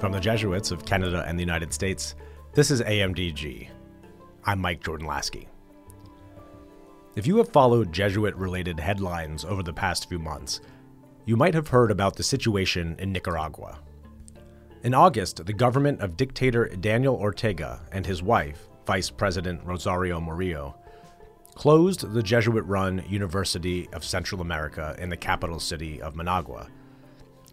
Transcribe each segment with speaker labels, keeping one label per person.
Speaker 1: From the Jesuits of Canada and the United States, this is AMDG. I'm Mike Jordan Laskey. If you have followed Jesuit related headlines over the past few months, you might have heard about the situation in Nicaragua. In August, the government of dictator Daniel Ortega and his wife, Vice President Rosario Murillo, closed the Jesuit run University of Central America in the capital city of Managua.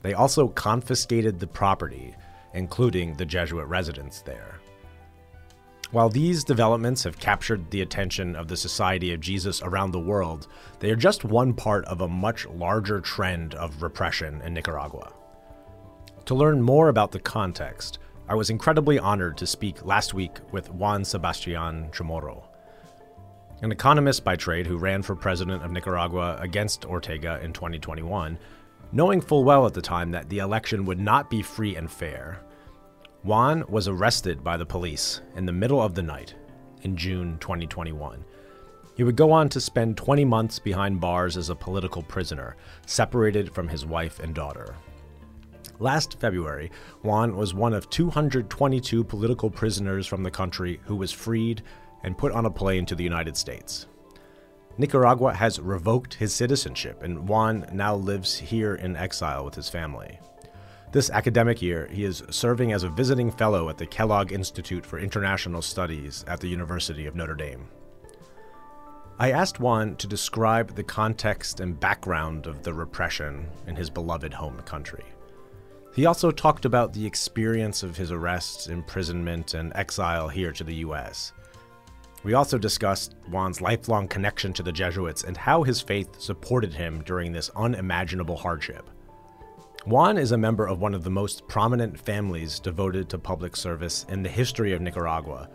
Speaker 1: They also confiscated the property, including the Jesuit residence there. While these developments have captured the attention of the Society of Jesus around the world, they are just one part of a much larger trend of repression in Nicaragua. To learn more about the context, I was incredibly honored to speak last week with Juan Sebastian Chamorro an economist by trade who ran for president of Nicaragua against Ortega in 2021, knowing full well at the time that the election would not be free and fair. Juan was arrested by the police in the middle of the night in June 2021. He would go on to spend 20 months behind bars as a political prisoner, separated from his wife and daughter. Last February, Juan was one of 222 political prisoners from the country who was freed and put on a plane to the United States. Nicaragua has revoked his citizenship, and Juan now lives here in exile with his family. This academic year, he is serving as a visiting fellow at the Kellogg Institute for International Studies at the University of Notre Dame. I asked Juan to describe the context and background of the repression in his beloved home country. He also talked about the experience of his arrest, imprisonment, and exile here to the US. We also discussed Juan's lifelong connection to the Jesuits and how his faith supported him during this unimaginable hardship. Juan is a member of one of the most prominent families devoted to public service in the history of Nicaragua.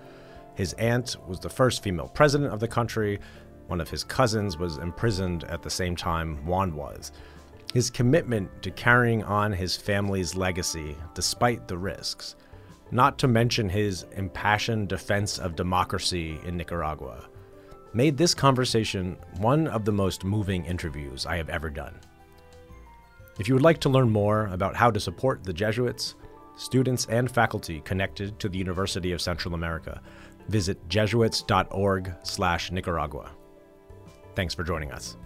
Speaker 1: His aunt was the first female president of the country. One of his cousins was imprisoned at the same time Juan was. His commitment to carrying on his family's legacy despite the risks not to mention his impassioned defense of democracy in Nicaragua, made this conversation one of the most moving interviews I have ever done. If you would like to learn more about how to support the Jesuits, students, and faculty connected to the University of Central America, visit jesuits.org/nicaragua. Thanks for joining us.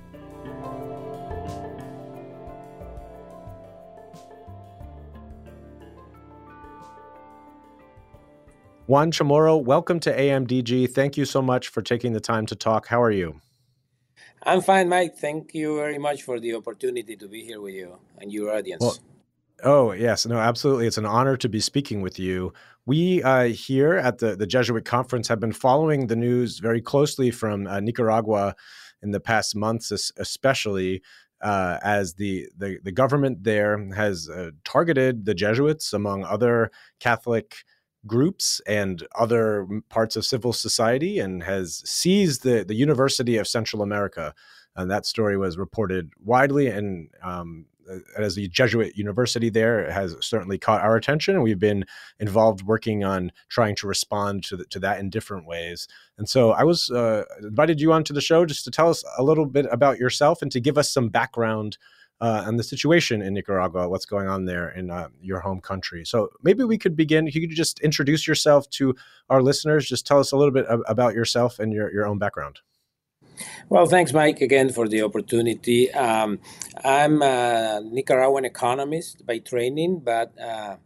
Speaker 1: Juan Chamorro, welcome to AMDG. Thank you so much for taking the time to talk. How are you?
Speaker 2: I'm fine, Mike. Thank you very much for the opportunity to be here with you and your audience. Well,
Speaker 1: oh, yes. No, absolutely. It's an honor to be speaking with you. We uh, here at the, the Jesuit Conference have been following the news very closely from uh, Nicaragua in the past months, especially. Uh, as the, the, the government there has uh, targeted the Jesuits among other Catholic groups and other parts of civil society and has seized the, the University of Central America. And that story was reported widely and um, as the Jesuit university there has certainly caught our attention. We've been involved working on trying to respond to, the, to that in different ways. And so I was uh, invited you onto the show just to tell us a little bit about yourself and to give us some background uh, and the situation in Nicaragua, what's going on there in uh, your home country. So maybe we could begin. You could just introduce yourself to our listeners. Just tell us a little bit about yourself and your, your own background.
Speaker 2: Well, thanks, Mike, again for the opportunity. Um, I'm a Nicaraguan economist by training, but uh,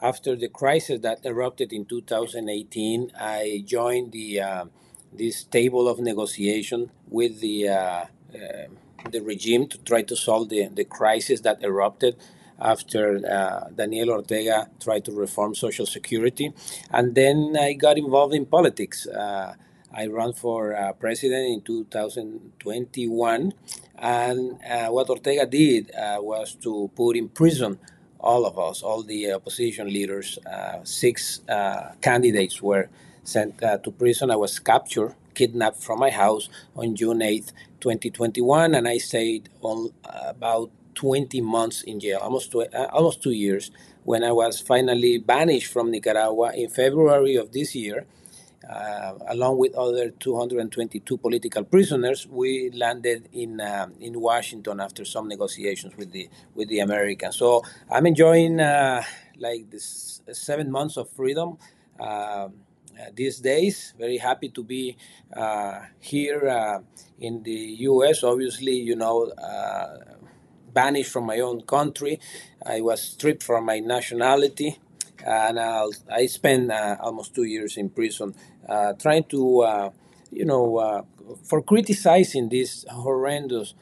Speaker 2: after the crisis that erupted in 2018, I joined the uh, this table of negotiation with the uh, uh the regime to try to solve the, the crisis that erupted after uh, Daniel Ortega tried to reform Social Security. And then I got involved in politics. Uh, I ran for uh, president in 2021. And uh, what Ortega did uh, was to put in prison all of us, all the opposition leaders. Uh, six candidates were sent to prison. I was captured, kidnapped from my house on June 8th, 2021, and I stayed on about 20 months in jail, almost uh, almost two years, when I was finally banished from Nicaragua in February of this year. uh, along with other 222 political prisoners, we landed in uh, in Washington after some negotiations with the with the Americans. So I'm enjoying uh, like this seven months of freedom. Uh, these days, very happy to be uh, here uh, in the U.S. Obviously, you know, banished from my own country. I was stripped from my nationality and I'll, i spent uh, almost two years in prison uh, trying to, uh, you know, for criticizing this horrendous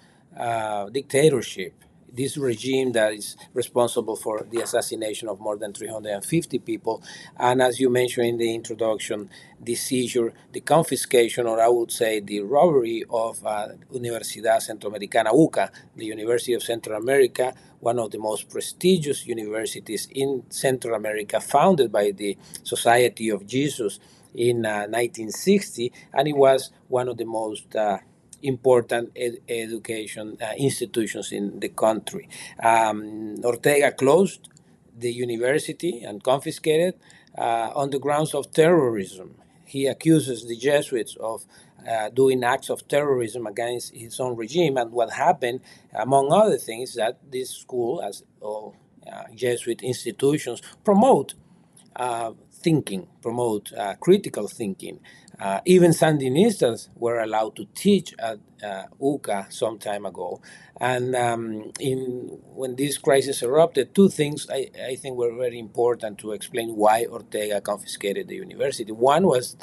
Speaker 2: dictatorship this regime that is responsible for the assassination of more than 350 people. And as you mentioned in the introduction, the seizure, the confiscation, or I would say the robbery of uh, Universidad Centroamericana UCA, the University of Central America, one of the most prestigious universities in Central America, founded by the Society of Jesus in uh, 1960, and it was one of the most uh, important ed- education uh, institutions in the country. Um, Ortega closed the university and confiscated uh, on the grounds of terrorism. He accuses the Jesuits of uh, doing acts of terrorism against his own regime. And what happened, among other things, that this school, as all uh, Jesuit institutions, promote uh, thinking, promote uh, critical thinking. Uh, even Sandinistas were allowed to teach at uh, UCA some time ago. And um, in, when this crisis erupted, two things I, I think were very important to explain why Ortega confiscated the university. One was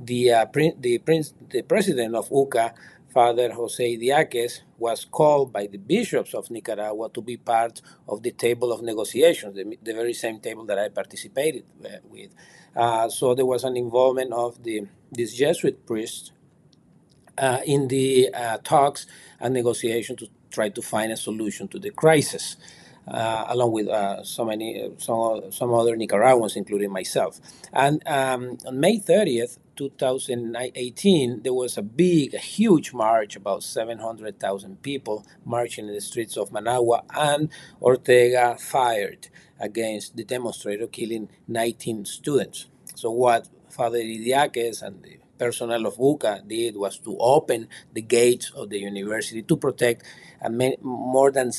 Speaker 2: the, uh, the, prince, the president of UCA Father Jose Idiaquez was called by the bishops of Nicaragua to be part of the table of negotiations, the, the very same table that I participated uh, with. Uh, so there was an involvement of the this Jesuit priest uh, in the uh, talks and negotiations to try to find a solution to the crisis. Uh, along with uh, so many uh, some, some other Nicaraguans, including myself. And um, on May 30th, 2018, there was a big, a huge march, about 700,000 people marching in the streets of Managua, and Ortega fired against the demonstrator, killing 19 students. So, what Father Idiaquez and the personnel of UCA did was to open the gates of the university to protect more than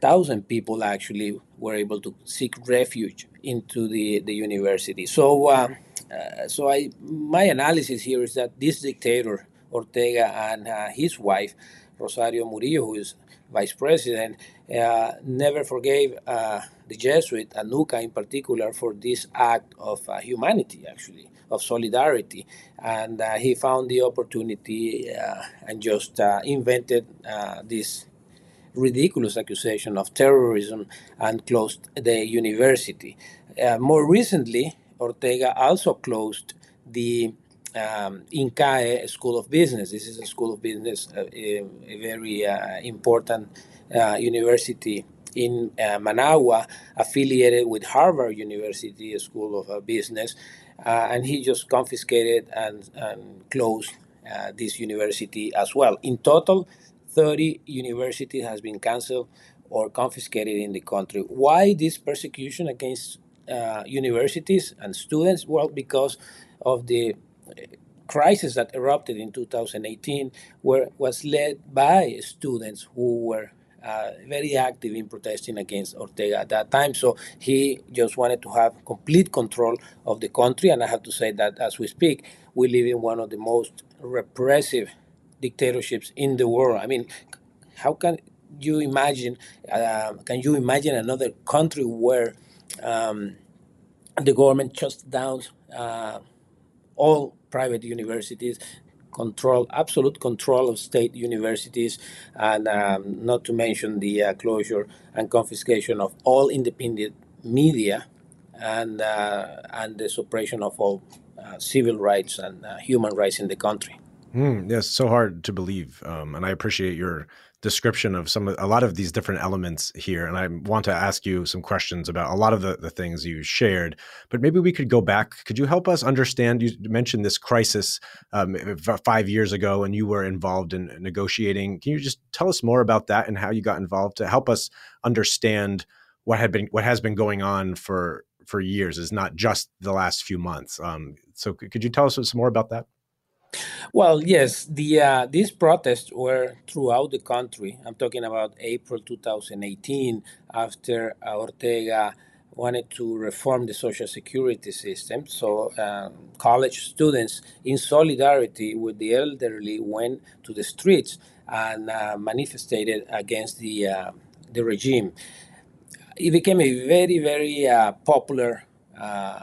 Speaker 2: 6,000 people actually were able to seek refuge into the, the university. So, uh, uh, so I, my analysis here is that this dictator Ortega and uh, his wife Rosario Murillo, who is vice president, uh, never forgave uh, the Jesuit and UCA in particular for this act of uh, humanity, actually of solidarity, and he found the opportunity and just invented this ridiculous accusation of terrorism and closed the university. Uh, more recently, Ortega also closed the um, INCAE School of Business. This is a school of business, uh, a, a, very uh, important uh, university in uh, Managua, affiliated with Harvard University School of Business. And he just confiscated and, and closed this university as well. In total, 30 universities has been canceled or confiscated in the country. Why this persecution against uh, universities and students? Well, because of the crisis that erupted in 2018, where was led by students who were uh, very active in protesting against Ortega at that time. So he just wanted to have complete control of the country. And I have to say that as we speak, we live in one of the most repressive dictatorships in the world. I mean, how can you imagine? Uh, can you imagine another country where um, the government shuts down uh, all private universities, control, absolute control of state universities, and um, not to mention the uh, closure and confiscation of all independent media, and uh, and the suppression of all uh, civil rights and uh, human rights in the country.
Speaker 1: Mm, yes, so hard to believe, um, and I appreciate your description of some a lot of these different elements here and i want to ask you some questions about a lot of the, the things you shared but maybe we could go back could you help us understand you mentioned this crisis um, five years ago and you were involved in negotiating can you just tell us more about that and how you got involved to help us understand what had been what has been going on for for years. Is not just the last few months. Um, so could you tell us some more about that?
Speaker 2: Well, yes, the uh, these protests were throughout the country. I'm talking about April 2018, after Ortega wanted to reform the social security system. So, um, college students, in solidarity with the elderly, went to the streets and uh, manifested against the uh, the regime. It became a very, very uh, popular uh,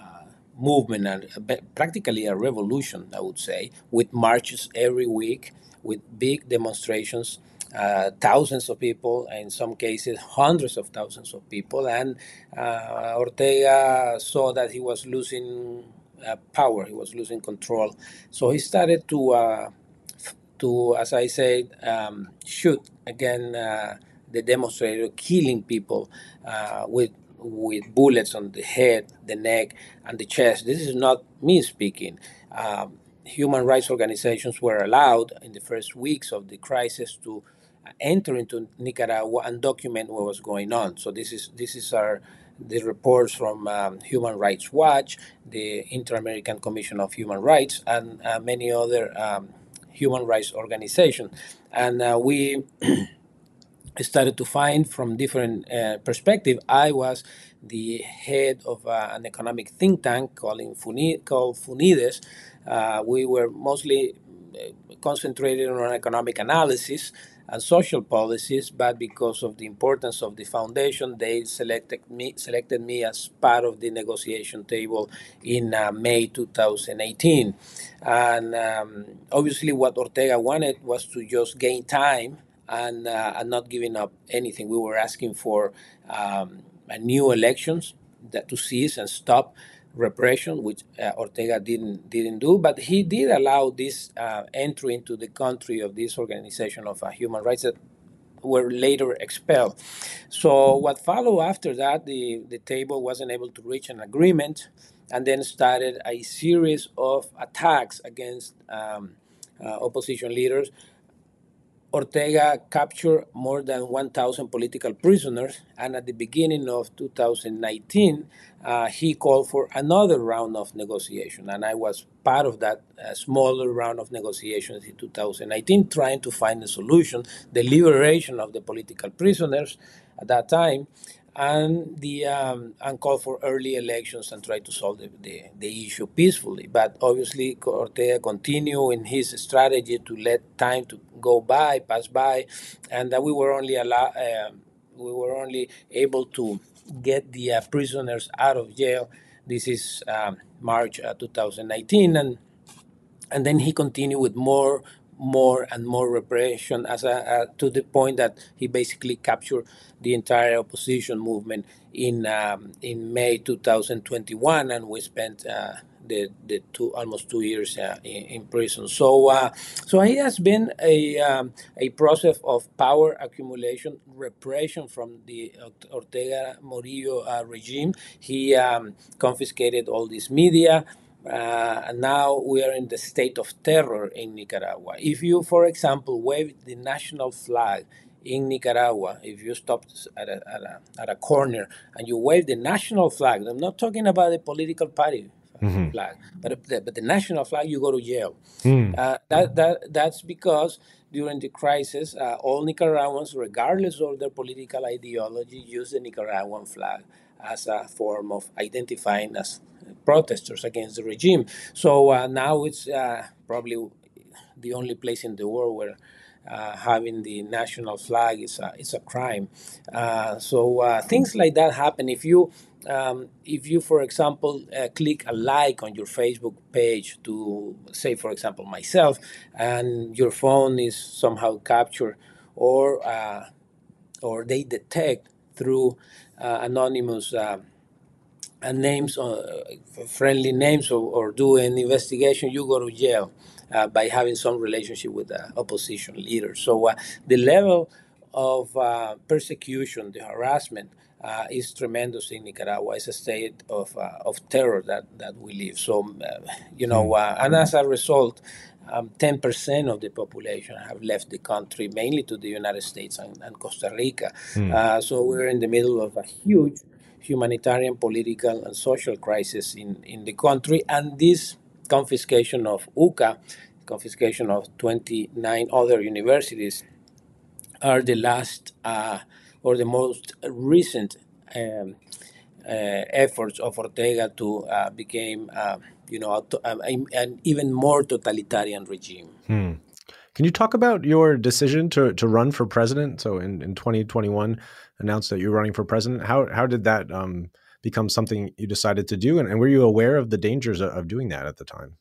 Speaker 2: movement and practically a revolution, I would say, with marches every week, with big demonstrations, uh, thousands of people, in some cases, hundreds of thousands of people. And uh, Ortega saw that he was losing uh, power, he was losing control. So he started to, uh, to as I said, um, shoot again uh, the demonstrator, killing people uh, with with bullets on the head, the neck, and the chest. This is not me speaking. Um, human rights organizations were allowed in the first weeks of the crisis to enter into Nicaragua and document what was going on. So this is this is our the reports from um, Human Rights Watch, the Inter-American Commission of Human Rights, and uh, many other um, human rights organizations. And uh, we started to find from different uh, perspective. I was the head of uh, an economic think tank called, Funi- called Funides. Uh, we were mostly uh, concentrated on economic analysis and social policies, but because of the importance of the foundation, they selected me selected me as part of the negotiation table in uh, May 2018. And um, obviously, what Ortega wanted was to just gain time and, uh, and not giving up anything. We were asking for um, new elections that to cease and stop repression, which uh, Ortega didn't didn't do, but he did allow this uh, entry into the country of this organization of uh, human rights that were later expelled. So what followed after that, the the table wasn't able to reach an agreement, and then started a series of attacks against um, uh, opposition leaders Ortega captured more than 1,000 political prisoners, and at the beginning of 2019, uh, he called for another round of negotiation. And I was part of that uh, smaller round of negotiations in 2019, trying to find a solution, the liberation of the political prisoners at that time, and the um, and call for early elections and try to solve the, the, the issue peacefully. But obviously, Ortega continued in his strategy to let time to go by, pass by, and that we were only allow, uh, we were only able to get the uh, prisoners out of jail. This is um, March uh, 2019, and and then he continued with more more and more repression as a, to the point that he basically captured the entire opposition movement in um, in May 2021, and we spent uh, the the two almost two years uh, in, in, prison. So uh, so he has been a um, a process of power accumulation, repression from the Ortega Murillo uh, regime. He um, confiscated all this media. Uh, now we are in the state of terror in Nicaragua. If you, for example, wave the national flag in Nicaragua, if you stop at a, at a, at a corner and you wave the national flag, I'm not talking about the political party mm-hmm. flag, but the, but the national flag, you go to jail. Mm. Uh, that, that, that's because during the crisis, uh, all Nicaraguans, regardless of their political ideology, use the Nicaraguan flag as a form of identifying as protesters against the regime. So uh, now it's uh, probably the only place in the world where uh, having the national flag is a, is a crime. Uh, so uh, things like that happen. If you, um, if you, for example, uh, click a like on your Facebook page to say, for example, myself, and your phone is somehow captured, or or they detect through anonymous and names, uh, friendly names, or, or, do an investigation, you go to jail uh, by having some relationship with the opposition leader. So uh, the level of uh, persecution, the harassment, uh, is tremendous in Nicaragua. It's a state of, uh, of terror that, that we live. So, you know, hmm. and as a result, um, 10% of the population have left the country, mainly to the United States and, and Costa Rica. Mm. Uh, so we're in the middle of a huge humanitarian, political, and social crisis in, in the country. And this confiscation of UCA, confiscation of 29 other universities, are the last uh, or the most recent um, uh, efforts of Ortega to uh, become, uh, you know, an even more totalitarian regime.
Speaker 1: Hmm. Can you talk about your decision to, to run for president? So in, in 2021, announced that you were running for president. How how did that um, become something you decided to do, and, and were you aware of the dangers of, of doing that at the time?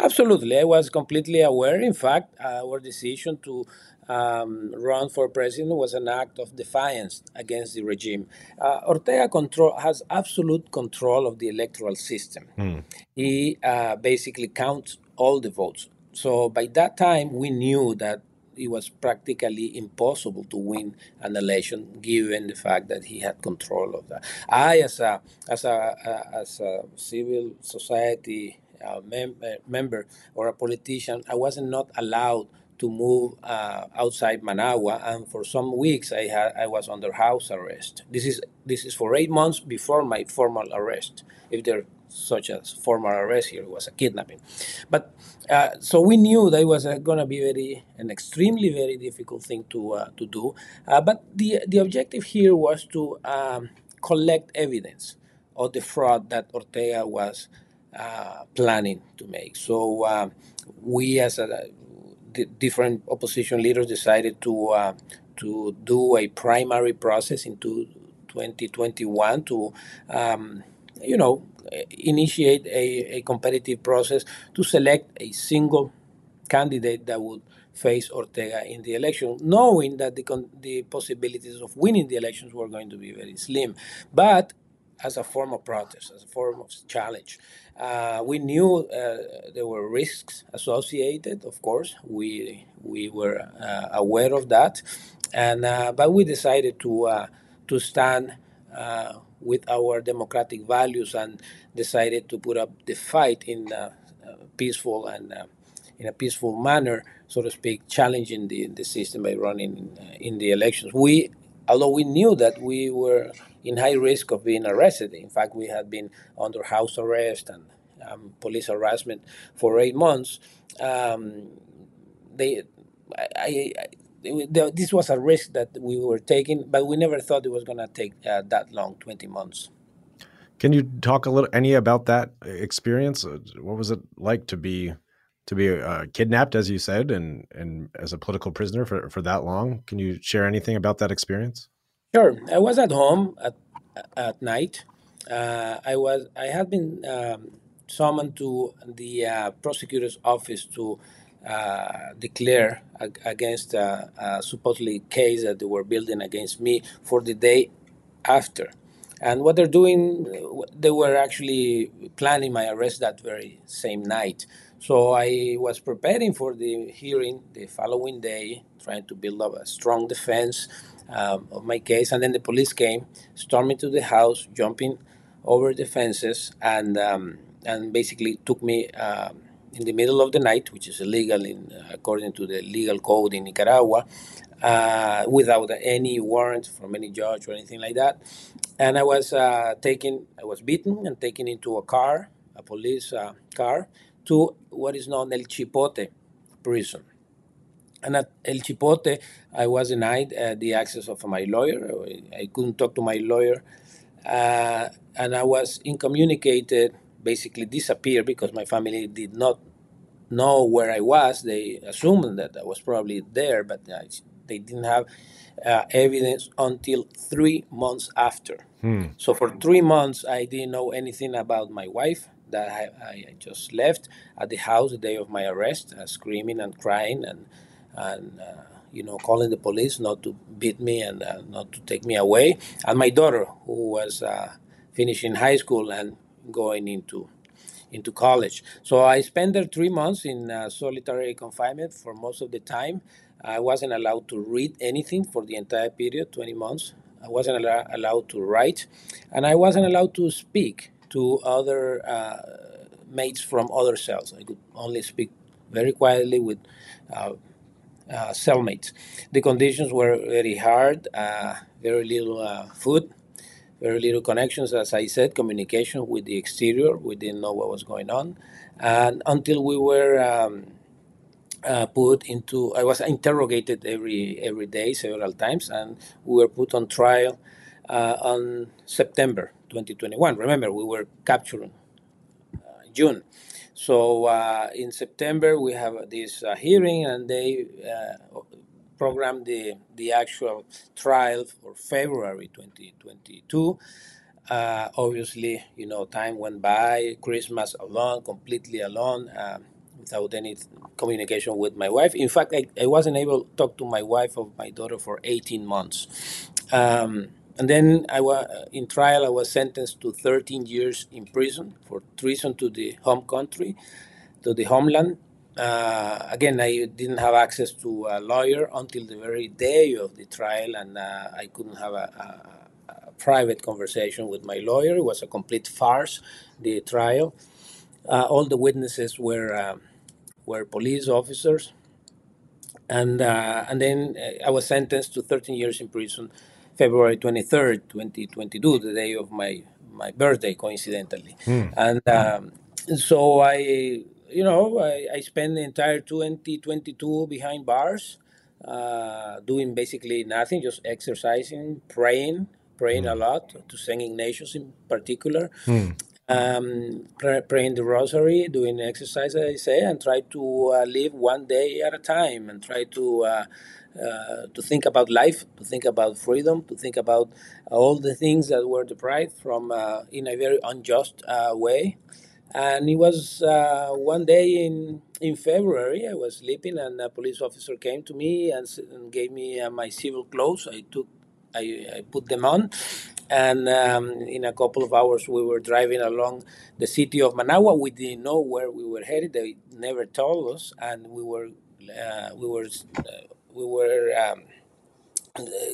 Speaker 2: Absolutely, I was completely aware. In fact, our decision to um, run for president was an act of defiance against the regime. Uh, Ortega control has absolute control of the electoral system. Hmm. He uh, basically counts all the votes. So by that time, we knew that it was practically impossible to win an election given the fact that he had control of that. I, as a as a uh, as a civil society uh, mem- uh, member or a politician, I wasn't not allowed to move uh, outside Managua, and for some weeks I had I was under house arrest. This is this is for eight months before my formal arrest, if there such as formal arrest here, it was a kidnapping. But uh, so we knew that it was uh, going to be very an extremely very difficult thing to uh, to do. Uh, but the the objective here was to um, collect evidence of the fraud that Ortega was uh, planning to make. So uh, we as a different opposition leaders decided to uh, to do a primary process into 2021 to um, you know initiate a, a competitive process to select a single candidate that would face Ortega in the election, knowing that the, the possibilities of winning the elections were going to be very slim. But as a form of protest, as a form of challenge. Uh, we knew uh, there were risks associated. Of course, we we were uh, aware of that, and uh, but we decided to uh, to stand uh, with our democratic values and decided to put up the fight in a peaceful and in a peaceful manner, so to speak, challenging the, the system by running in, in the elections. We, although we knew that we were in high risk of being arrested. In fact, we had been under house arrest and um, police harassment for eight months. Um, they, I, I, I, this was a risk that we were taking, but we never thought it was going to take uh, that long, twenty months.
Speaker 1: Can you talk a little any about that experience? Uh, what was it like to be to be uh, kidnapped, as you said, and and as a political prisoner for for that long? Can you share anything about that experience?
Speaker 2: Sure. I was at home at at night. Uh, I was I had been um, summoned to the uh, prosecutor's office to uh, declare ag- against a, a supposedly case that they were building against me for the day after. And what they're doing, they were actually planning my arrest that very same night. So I was preparing for the hearing the following day, trying to build up a strong defense um, of my case. And then the police came, stormed into the house, jumping over the fences, and um, and basically took me uh, in the middle of the night, which is illegal in uh, according to the legal code in Nicaragua, uh, without any warrant from any judge or anything like that. And I was uh, taken, I was beaten and taken into a car, a police uh, car, to what is known El Chipote prison. And at El Chipote, I was denied uh, the access of my lawyer. I couldn't talk to my lawyer. Uh, and I was incommunicated, basically disappeared because my family did not know where I was. They assumed that I was probably there, but uh, they didn't have uh, evidence until three months after. Hmm. So for three months, I didn't know anything about my wife that I, I just left at the house the day of my arrest, uh, screaming and crying and and uh, you know calling the police not to beat me and uh, not to take me away. And my daughter who was uh, finishing high school and going into into college. So i spent there three months in uh, solitary confinement for most of the time. I wasn't allowed to read anything for the entire period 20 months. I wasn't al- allowed to write. And i wasn't allowed to speak to other uh, mates from other cells. I could only speak very quietly with uh, cellmates. The conditions were very hard, uh, very little uh, food, very little connections, as I said, communication with the exterior. We didn't know what was going on, and until we were. Um, uh, put into I was interrogated every every day several times and we were put on trial uh, on September 2021 remember we were captured uh, June so uh, in September we have this uh, hearing and they uh, programmed the the actual trial for February 2022 obviously you know time went by Christmas alone completely alone um, without any communication with my wife. In fact, I, I wasn't able to talk to my wife or my daughter for 18 months. Um, and then I was in trial. I was sentenced to 13 years in prison for treason to the home country, to the homeland. Uh, again, I didn't have access to a lawyer until the very day of the trial, and uh, I couldn't have a, a, a, private conversation with my lawyer. It was a complete farce, the trial. Uh, all the witnesses were um, were police officers, and uh, and then uh, I was sentenced to 13 years in prison, February 23rd, 2022, the day of my my birthday, coincidentally, mm. and um, so I, you know, I, I spent the entire 2022 behind bars, uh, doing basically nothing, just exercising, praying, praying mm. a lot to Saint Ignatius in particular, mm um, praying the rosary, doing exercise, as I say, and try to uh, live one day at a time, and try to uh, uh, to think about life, to think about freedom, to think about all the things that were deprived from uh, in a very unjust uh, way. And it was one day in in February. I was sleeping, and a police officer came to me and, and gave me my civil clothes. I took, I, I put them on, and um, in a couple of hours we were driving along the city of Managua. We didn't know where we were headed; they never told us, and we were uh, we were uh, we were um,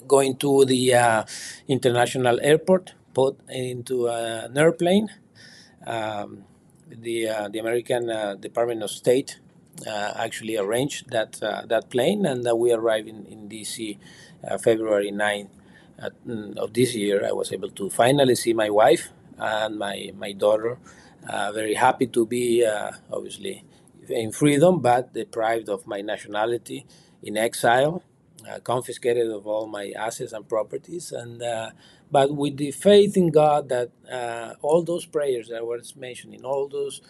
Speaker 2: going to the uh, international airport, put into an airplane. Um, the uh, the American uh, Department of State uh, actually arranged that that plane, and we arrived in, in DC February 9th Mm, of this year, I was able to finally see my wife and my my daughter. Uh, very happy to be uh, obviously in freedom, but deprived of my nationality, in exile, uh, confiscated of all my assets and properties, and uh, but with the faith in God that uh, all those prayers that I was mentioning, all those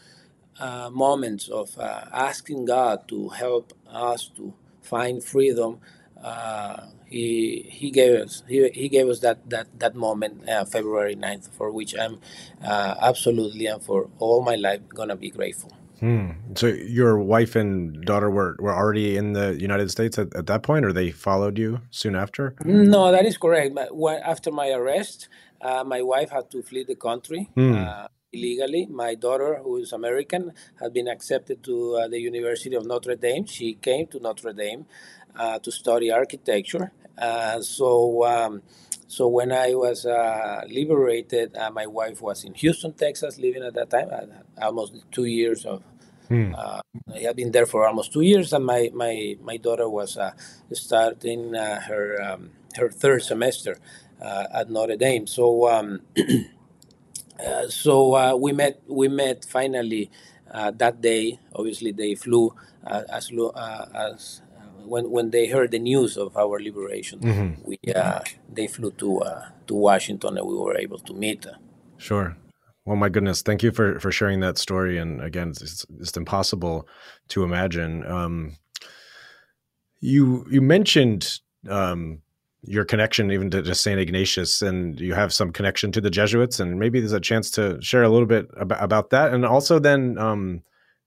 Speaker 2: uh, moments of asking God to help us to find freedom uh, he he gave us he, he gave us that that that moment uh, February 9th for which I'm uh, absolutely and for all my life gonna be grateful.
Speaker 1: Hmm. So your wife and daughter were, were already in the United States at, at that point, or they followed you soon after?
Speaker 2: No, that is correct. But after my arrest, uh, my wife had to flee the country. Hmm uh, illegally. My daughter, who is American, had been accepted to uh, the University of Notre Dame. She came to Notre Dame uh, to study architecture. Uh, so, um, so when I was uh, liberated, uh, my wife was in Houston, Texas, living at that time, almost two years of. Hmm. I had been there for almost two years, and my my, my daughter was starting her um, her third semester at Notre Dame. So. Um, Uh, so uh, we met. We met finally uh, that day. Obviously, they flew as as when when they heard the news of our liberation. Mm-hmm. We they flew to to Washington, and we were able to meet.
Speaker 1: Sure. Well, my goodness, thank you for for sharing that story. And again, it's, it's impossible to imagine. Um, you you mentioned um, your connection even to, to St. Ignatius and you have some connection to the Jesuits and maybe there's a chance to share a little bit about, about that. And also then um,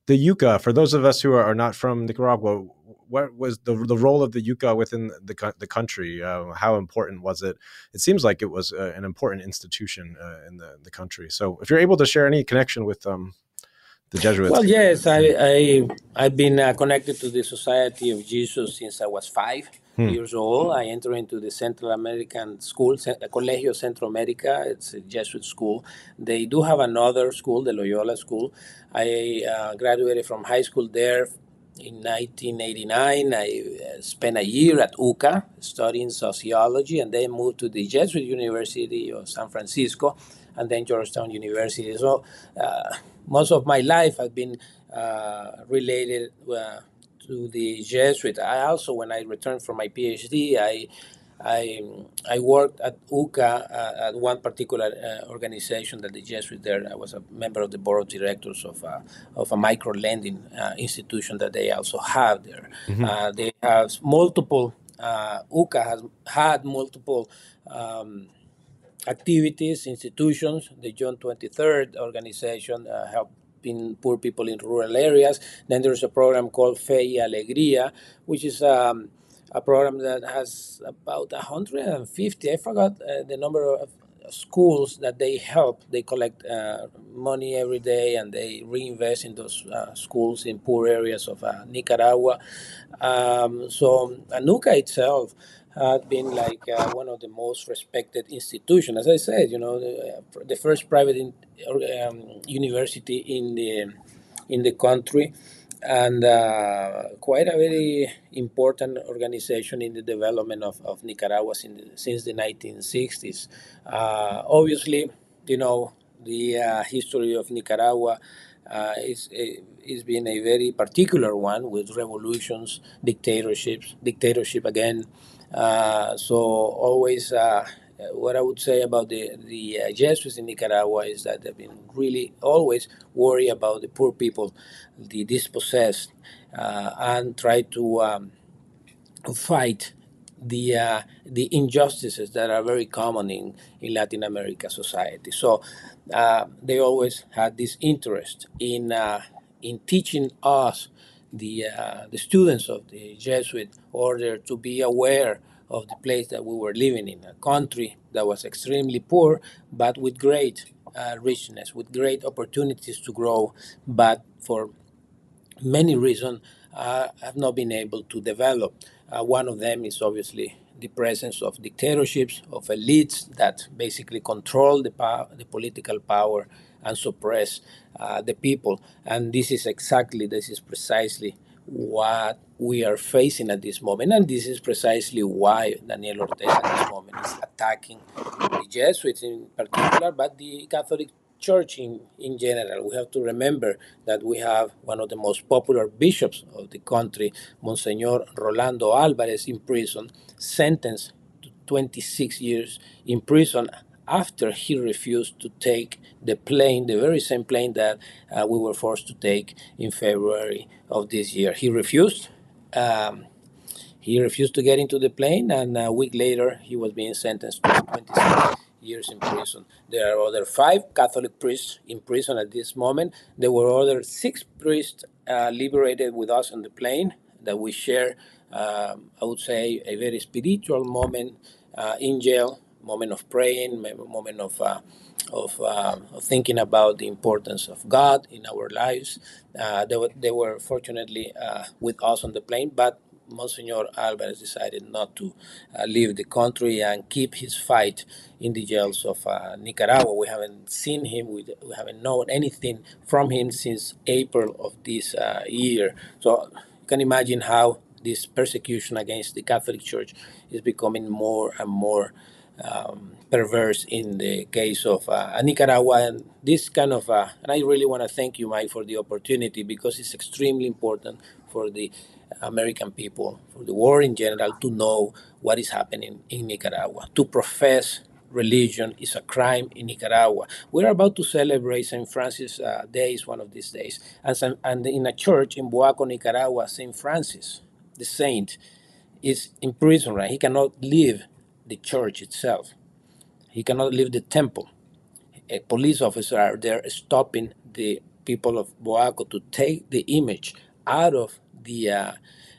Speaker 1: the UCA, for those of us who are, are, not from Nicaragua, what was the, the role of the UCA within the, the country? Uh, how important was it? It seems like it was uh, an important institution uh, in the, the country. So if you're able to share any connection with um, the Jesuits.
Speaker 2: Well, yes, I, I, I've been uh, connected to the Society of Jesus since I was five hmm. years old. I entered into the Central American School, Colegio Centro America. It's a Jesuit school. They do have another school, the Loyola School. I uh, graduated from high school there in 1989, I uh, spent a year at UCA studying sociology and then moved to the Jesuit University of San Francisco and then Georgetown University. So uh, most of my life has been uh, related uh, to the Jesuit. I also, when I returned from my PhD, I I, I worked at UCA uh, at one particular uh, organization that the Jesuits there. I was a member of the board of directors of a, of a micro lending uh, institution that they also have there. Mm-hmm. they have multiple. UCA has had multiple. Um, activities, institutions. The John 23rd organization uh, helping poor people in rural areas. Then there's a program called Fe y Alegría, which is um, a program that has about 150, I forgot uh, the number of schools that they help. They collect uh, money every day and they reinvest in those uh, schools in poor areas of uh, Nicaragua. Um, so UCA itself had been like uh, one of the most respected institutions. As I said, you know, the, the first private in, um, university in the in the country and uh, quite a very important organization in the development of, of Nicaragua since the, since the 1960s. Uh, obviously, you know, the uh, history of Nicaragua uh, is, is been a very particular one with revolutions, dictatorships, dictatorship again. Uh, so always uh, what I would say about the the uh, Jesuits in Nicaragua is that they've been really always worried about the poor people, the dispossessed, uh, and try to um, fight the uh, the injustices that are very common in, in Latin America society. So uh, they always had this interest in uh, in teaching us the uh, the students of the Jesuit order to be aware of the place that we were living in, a country that was extremely poor, but with great uh, richness, with great opportunities to grow, but for many reasons uh, have not been able to develop. Uh, one of them is obviously the presence of dictatorships, of elites that basically control the, the political power and suppress uh, the people. And this is exactly, this is precisely what we are facing at this moment. And this is precisely why Daniel Ortega at this moment is attacking the Jesuits in particular, but the Catholic Church in, in general. We have to remember that we have one of the most popular bishops of the country, Monsignor Rolando Alvarez, in prison, sentenced to 26 years in prison after he refused to take the plane, the very same plane that uh, we were forced to take in February of this year. He refused. Um, he refused to get into the plane, and a week later, he was being sentenced to 26 years in prison. There are other five Catholic priests in prison at this moment. There were other six priests uh, liberated with us on the plane that we share, um, I would say, a very spiritual moment uh, in jail moment of praying, moment of uh, of, uh, of, thinking about the importance of God in our lives. Uh, they, were, they were fortunately uh, with us on the plane, but Monsignor Alvarez decided not to uh, leave the country and keep his fight in the jails of uh, Nicaragua. We haven't seen him, we, we, haven't known anything from him since April of this year. So you can imagine how this persecution against the Catholic Church is becoming more and more um, perverse in the case of uh, Nicaragua. And this kind of, uh, and I really want to thank you, Mike, for the opportunity because it's extremely important for the American people, for the world in general, to know what is happening in Nicaragua. To profess religion is a crime in Nicaragua. We're about to celebrate St. Francis uh, Days one of these days. And, San, and in a church in Boaco, Nicaragua, St. Francis, the saint, is in prison, right? He cannot leave the church itself. He cannot leave the temple. A police officer are there stopping the people of Boaco to take the image out of the uh,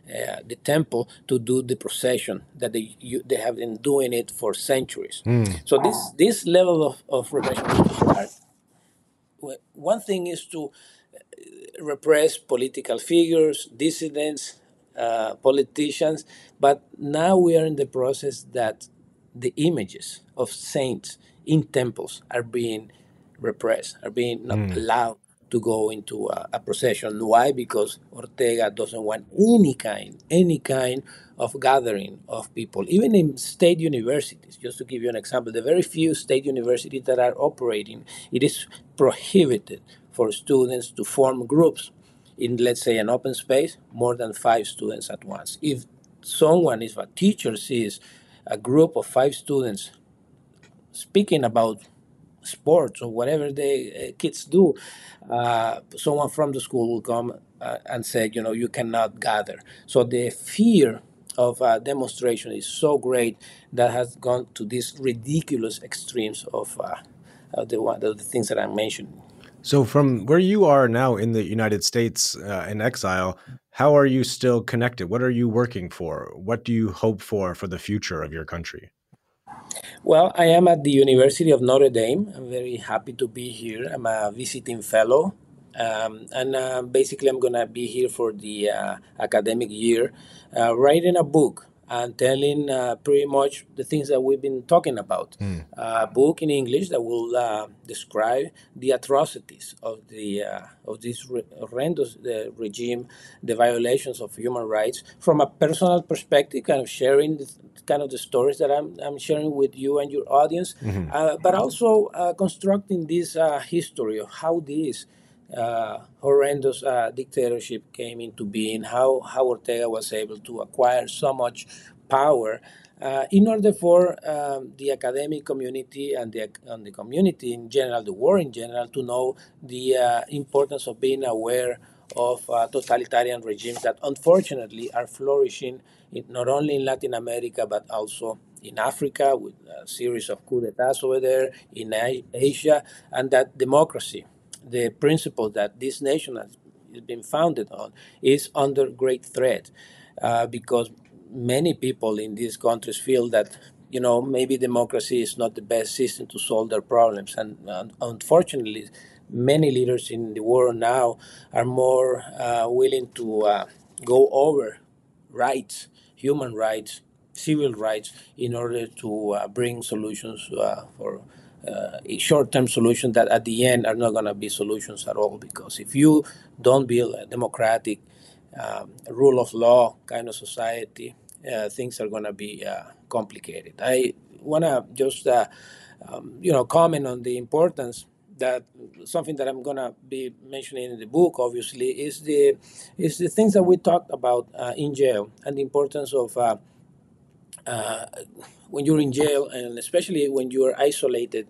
Speaker 2: uh, the temple to do the procession that they you, they have been doing it for centuries. Mm. So this this level of of repression. One thing is to uh, repress political figures, dissidents, uh, politicians, but now we are in the process that the images of saints in temples are being repressed, are being not mm. allowed to go into a, a procession. Why? Because Ortega doesn't want any kind, any kind of gathering of people, even in state universities. Just to give you an example, the very few state universities that are operating, it is prohibited for students to form groups in, let's say, an open space, more than five students at once. If someone, if a teacher sees a group of five students speaking about sports or whatever the uh, kids do, uh, someone from the school will come uh, and say, you know, you cannot gather. So the fear of uh, demonstration is so great that has gone to these ridiculous extremes of, uh, of the, of the things that I mentioned.
Speaker 1: So, from where you are now in the United States in exile, how are you still connected? What are you working for? What do you hope for for the future of your country?
Speaker 2: Well, I am at the University of Notre Dame. I'm very happy to be here. I'm a visiting fellow. Um, and uh, basically, I'm going to be here for the uh, academic year, uh, writing a book and telling uh, pretty much the things that we've been talking about. Mm. a book in English that will uh, describe the atrocities of the uh, of this re- horrendous uh, regime, the violations of human rights from a personal perspective, kind of sharing the, kind of the stories that I'm, I'm sharing with you and your audience, mm-hmm. Uh, but also uh, constructing this history of how this uh, horrendous uh, dictatorship came into being, how, how Ortega was able to acquire so much power uh, in order for um, the academic community and the, and the community in general, the world in general, to know the uh, importance of being aware of uh, totalitarian regimes that unfortunately are flourishing in, not only in Latin America but also in Africa with a series of coups d'etats over there, in Asia, and that democracy the principle that this nation has been founded on is under great threat uh, because many people in these countries feel that you know maybe democracy is not the best system to solve their problems. And uh, unfortunately many leaders in the world now are more uh, willing to uh, go over rights human rights civil rights in order to uh, bring solutions uh, for uh, short-term solutions that at the end are not going to be solutions at all because if you don't build a democratic um, rule of law kind of society uh, things are going to be uh, complicated. I want to just uh, um, you know comment on the importance that something that I'm gonna be mentioning in the book, obviously, is the is the things that we talked about uh, in jail and the importance of uh, uh, when you're in jail, and especially when you are isolated,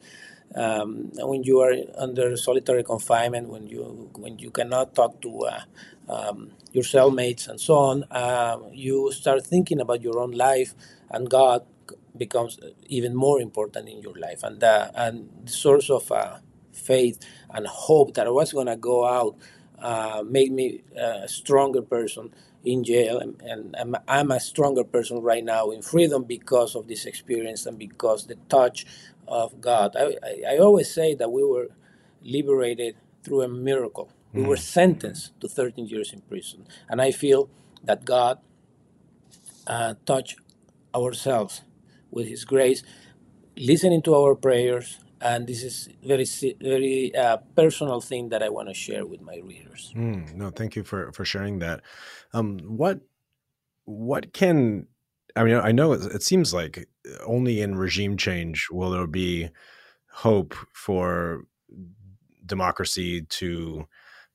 Speaker 2: um, when you are under solitary confinement, when you when you cannot talk to uh, um, your cellmates and so on, uh, you start thinking about your own life, and God becomes even more important in your life, and uh, and the source of uh, faith and hope that I was gonna go out uh, made me a stronger person in jail, and, and I'm, I'm, a stronger person right now in freedom because of this experience and because the touch of God. I, I, I always say that we were liberated through a miracle. We mm. were sentenced to 13 years in prison, and I feel that God uh, touched ourselves with His grace, listening to our prayers, and this is very very uh, personal thing that I want to share with my readers.
Speaker 1: Mm, no, thank you for for sharing that. Um, what what can I mean? I know it, it, seems like only in regime change will there be hope for democracy to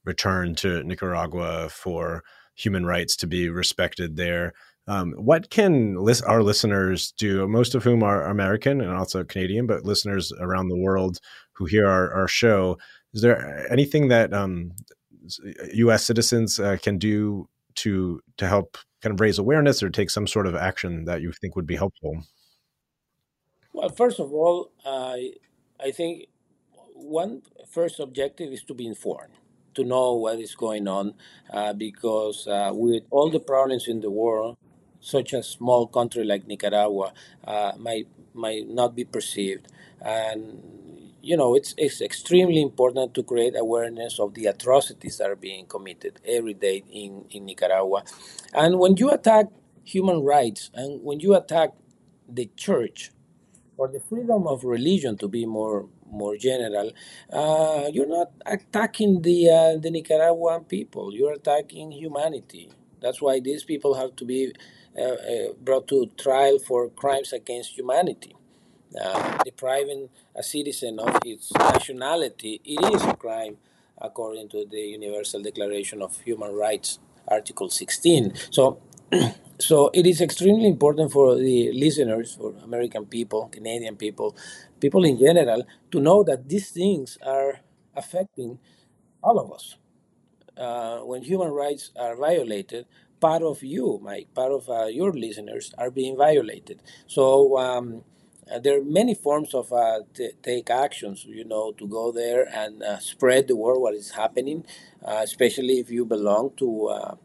Speaker 1: return to Nicaragua, for human rights to be respected there. Um, what can list, our listeners do? Most of whom are American and also Canadian, but listeners around the world who hear our, our show. Is there anything that um, U.S. citizens uh, can do to to help kind of raise awareness or take some sort of action that you think would be helpful?
Speaker 2: Well, first of all, I I think one first objective is to be informed, to know what is going on, uh, because uh, with all the problems in the world, such a small country like Nicaragua uh, might might not be perceived, and you know it's it's extremely important to create awareness of the atrocities that are being committed every day in in Nicaragua, and when you attack human rights and when you attack the church or the freedom of religion to be more more general, uh, you're not attacking the uh, the Nicaraguan people. You're attacking humanity. That's why these people have to be brought to trial for crimes against humanity. Uh, depriving a citizen of its nationality, it is a crime according to the Universal Declaration of Human Rights, Article 16. So so it is extremely important for the listeners, for American people, Canadian people, people in general, to know that these things are affecting all of us. Uh, when human rights are violated, part of you, Mike, part of uh, your listeners are being violated. So um, uh, there are many forms of uh, t- take actions, you know, to go there and uh, spread the word what is happening, uh, especially if you belong to uh,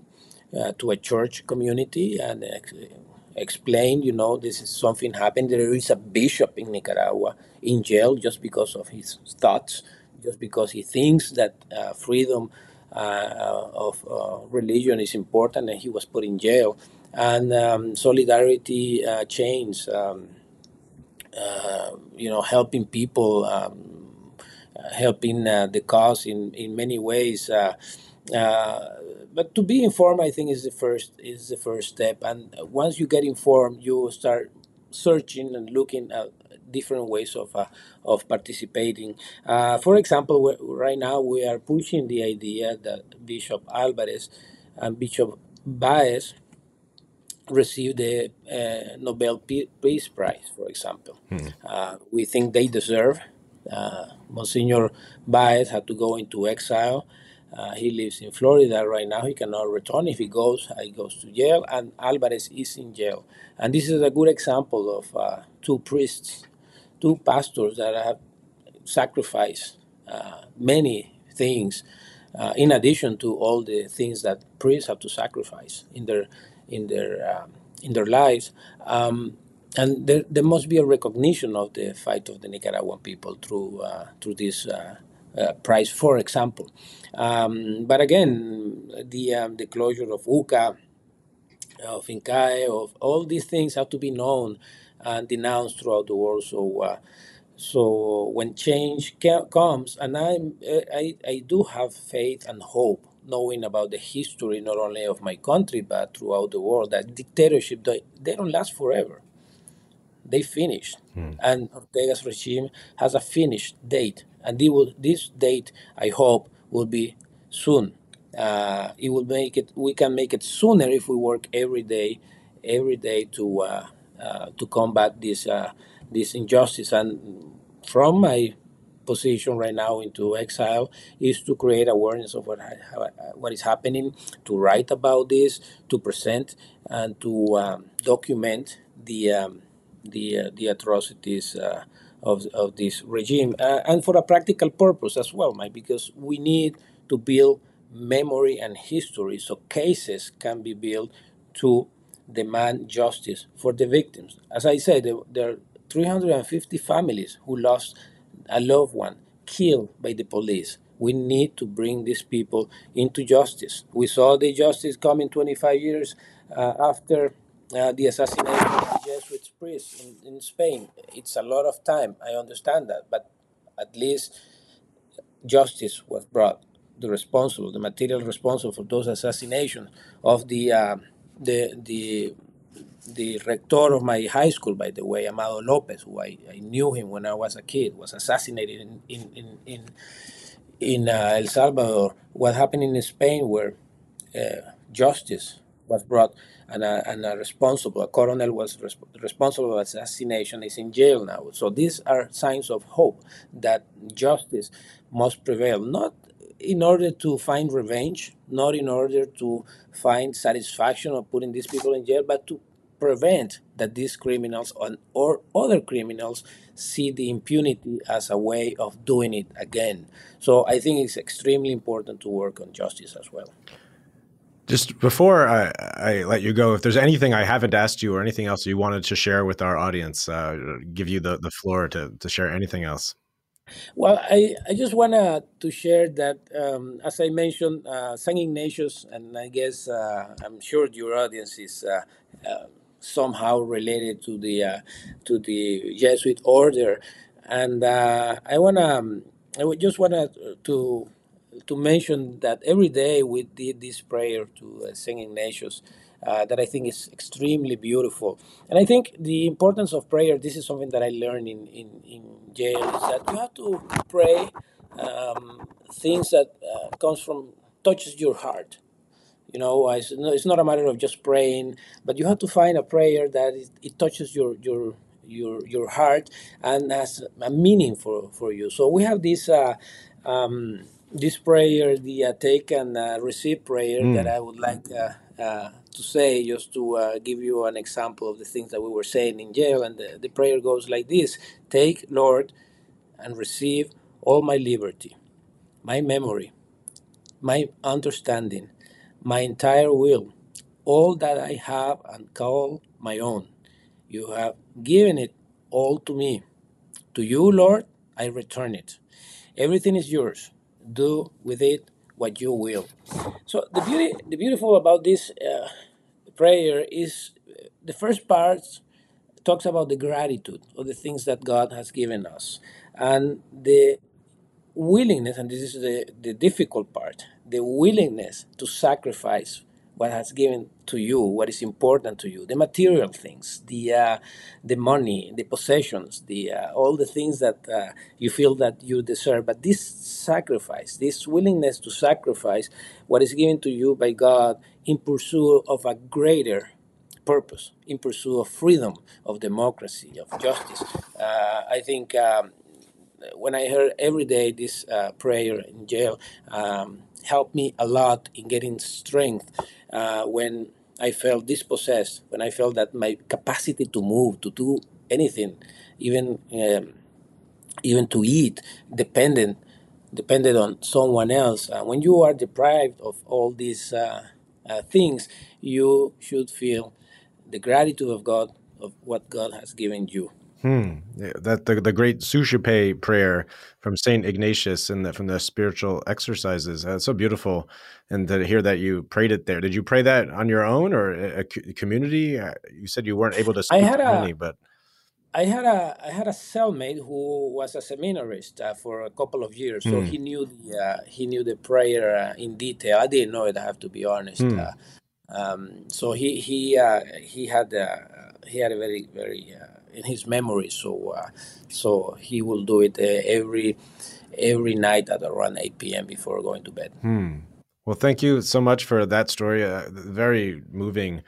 Speaker 2: to a church community and ex- explain, you know, this is something happened. There is a bishop in Nicaragua in jail just because of his thoughts, just because he thinks that freedom of uh, religion is important, and he was put in jail. And um, solidarity uh, chains, um, uh, you know, helping people, um, uh, helping uh, the cause in, in many ways. Uh, uh, but to be informed, I think is the first is the first step. And once you get informed, you start searching and looking at different ways of uh, of participating. Uh, for example, right now we are pushing the idea that Bishop Alvarez and Bishop Baez received the uh, Nobel Peace Prize, for example. Uh, we think they deserve. Uh, Monsignor Baez had to go into exile. Uh, he lives in Florida right now. He cannot return. If he goes, he goes to jail, and Alvarez is in jail. And this is a good example of uh, two priests, two pastors that have sacrificed uh, many things uh, in addition to all the things that priests have to sacrifice in their in their um, in their lives. Um, and there, there must be a recognition of the fight of the Nicaraguan people through uh, through this uh, uh, prize, for example. Um, but again, the um, the closure of UCA, of INCAE, of all these things have to be known and denounced throughout the world. So. Uh, so when change ca- comes, and I'm, I, I do have faith and hope, knowing about the history not only of my country but throughout the world, that dictatorship they, they don't last forever. They finish, and Ortega's regime has a finished date, and will, this date I hope will be soon. Uh, it will make it. We can make it sooner if we work every day, every day to uh, to combat this uh, this injustice. And from my position right now into exile is to create awareness of what ha- ha- what is happening, to write about this, to present and to um, document the um, the uh, the atrocities uh, of of this regime, uh, and for a practical purpose as well, Mike, because we need to build memory and history so cases can be built to demand justice for the victims. As I said, there, are 350 families who lost a loved one killed by the police. We need to bring these people into justice. We saw the justice coming 25 years uh, after uh, the assassination of the Jesuit priest in, in Spain. It's a lot of time, I understand that, but at least justice was brought. The responsible, the material responsible for those assassinations of the uh, the the the rector of my high school, by the way, Amando Lopez, who I, I knew him when I was a kid, was assassinated in in in in, in uh, El Salvador. What happened in Spain, where uh, justice was brought and a, and a responsible, a colonel was resp- responsible for assassination, is in jail now. So these are signs of hope that justice must prevail, not in order to find revenge, not in order to find satisfaction of putting these people in jail, but to prevent that these criminals on, or other criminals see the impunity as a way of doing it again. So I think it's extremely important to work on justice as well.
Speaker 1: Just before I, I let you go, if there's anything I haven't asked you or anything else you wanted to share with our audience, uh, give you the, the floor to, to share anything else.
Speaker 2: Well, I, I just want to share that, um, as I mentioned, uh, San Ignatius, and I guess uh, I'm sure your audience is uh, uh, somehow related to the uh, to the Jesuit order. and uh, I wanna, um, I just wanna to to mention that every day we did this prayer to uh, Saint Ignatius. Uh, that I think is extremely beautiful, and I think the importance of prayer. This is something that I learned in in, in jail is that you have to pray um, things that uh, comes from touches your heart. You know, it's, it's not a matter of just praying, but you have to find a prayer that it, it touches your your your your heart and has a meaning for for you. So we have this. Uh, um, this prayer, the uh, take and uh, receive prayer, mm. that I would like uh, to say, just to uh, give you an example of the things that we were saying in jail. And the, the prayer goes like this Take, Lord, and receive all my liberty, my memory, my understanding, my entire will, all that I have and call my own. You have given it all to me. To you, Lord, I return it. Everything is yours do with it what you will. So the beauty, the beautiful about this uh, prayer is the first part talks about the gratitude of the things that God has given us, and the willingness, and this is the, the difficult part, the willingness to sacrifice what has given to you, what is important to you, the material things, the uh, the money, the possessions, the uh, all the things that uh, you feel that you deserve. But this sacrifice, this willingness to sacrifice what is given to you by God in pursuit of a greater purpose, in pursuit of freedom, of democracy, of justice. Uh, I think. Um, when I heard every day this uh, prayer in jail, um, helped me a lot in getting strength uh, when I felt dispossessed, when I felt that my capacity to move, to do anything, even um, even to eat, dependent depended on someone else. Uh, when you are deprived of all these uh, uh, things, you should feel the gratitude of God of what God has given you.
Speaker 1: Hmm. Yeah, that the the great Suscipe prayer from Saint Ignatius and from the spiritual exercises. That's so beautiful, and to hear that you prayed it there. Did you pray that on your own or a, community? Uh, you said you weren't able to speak
Speaker 2: I had
Speaker 1: to
Speaker 2: a,
Speaker 1: many, but
Speaker 2: I had a I had a cellmate who was a seminarist uh, for a couple of years, so hmm. he knew the uh, he knew the prayer uh, in detail. I didn't know it. I have to be honest. Hmm. Uh, um, so he he uh, he had he had a very very in his memory. So uh, so he will do it uh, every every night at around 8 p.m. before going to bed.
Speaker 1: Hmm. Well, thank you so much for that story. Uh, very moving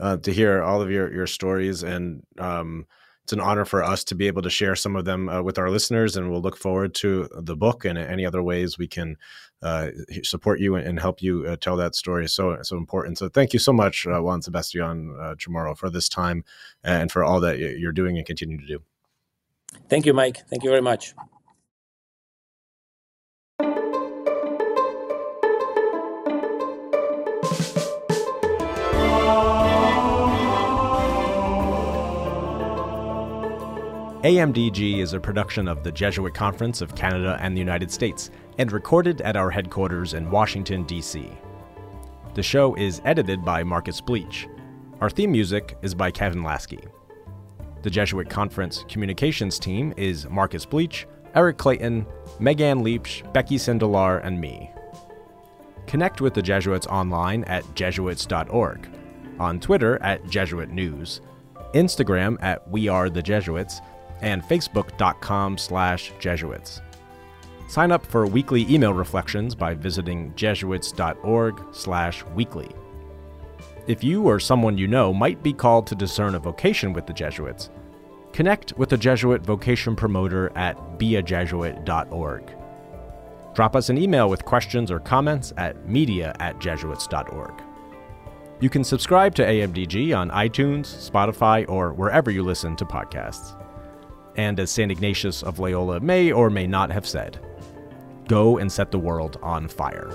Speaker 1: uh, to hear all of your your stories and. Um, it's an honor for us to be able to share some of them uh, with our listeners, and we'll look forward to the book and any other ways we can uh, support you and, help you uh, tell that story. So so important. So thank you so much, uh, Juan Sebastian uh, Chamorro, for this time and for all that you're doing and continue to do.
Speaker 2: Thank you, Mike. Thank you very much.
Speaker 1: AMDG is a production of the Jesuit Conference of Canada and the United States and recorded at our headquarters in Washington, D.C. The show is edited by Marcus Bleech. Our theme music is by Kevin Laskey. The Jesuit Conference communications team is Marcus Bleech, Eric Clayton, Megan Leach, Becky Sindelar, and me. Connect with the Jesuits online at jesuits.org, on Twitter at Jesuit News, Instagram at We Are the Jesuits, and facebook.com slash Jesuits. Sign up for weekly email reflections by visiting jesuits.org slash weekly. If you or someone you know might be called to discern a vocation with the Jesuits, connect with a Jesuit vocation promoter at beajesuit.org. Drop us an email with questions or comments at media at jesuits.org. You can subscribe to AMDG on iTunes, Spotify, or wherever you listen to podcasts and as St. Ignatius of Loyola may or may not have said, go and set the world on fire.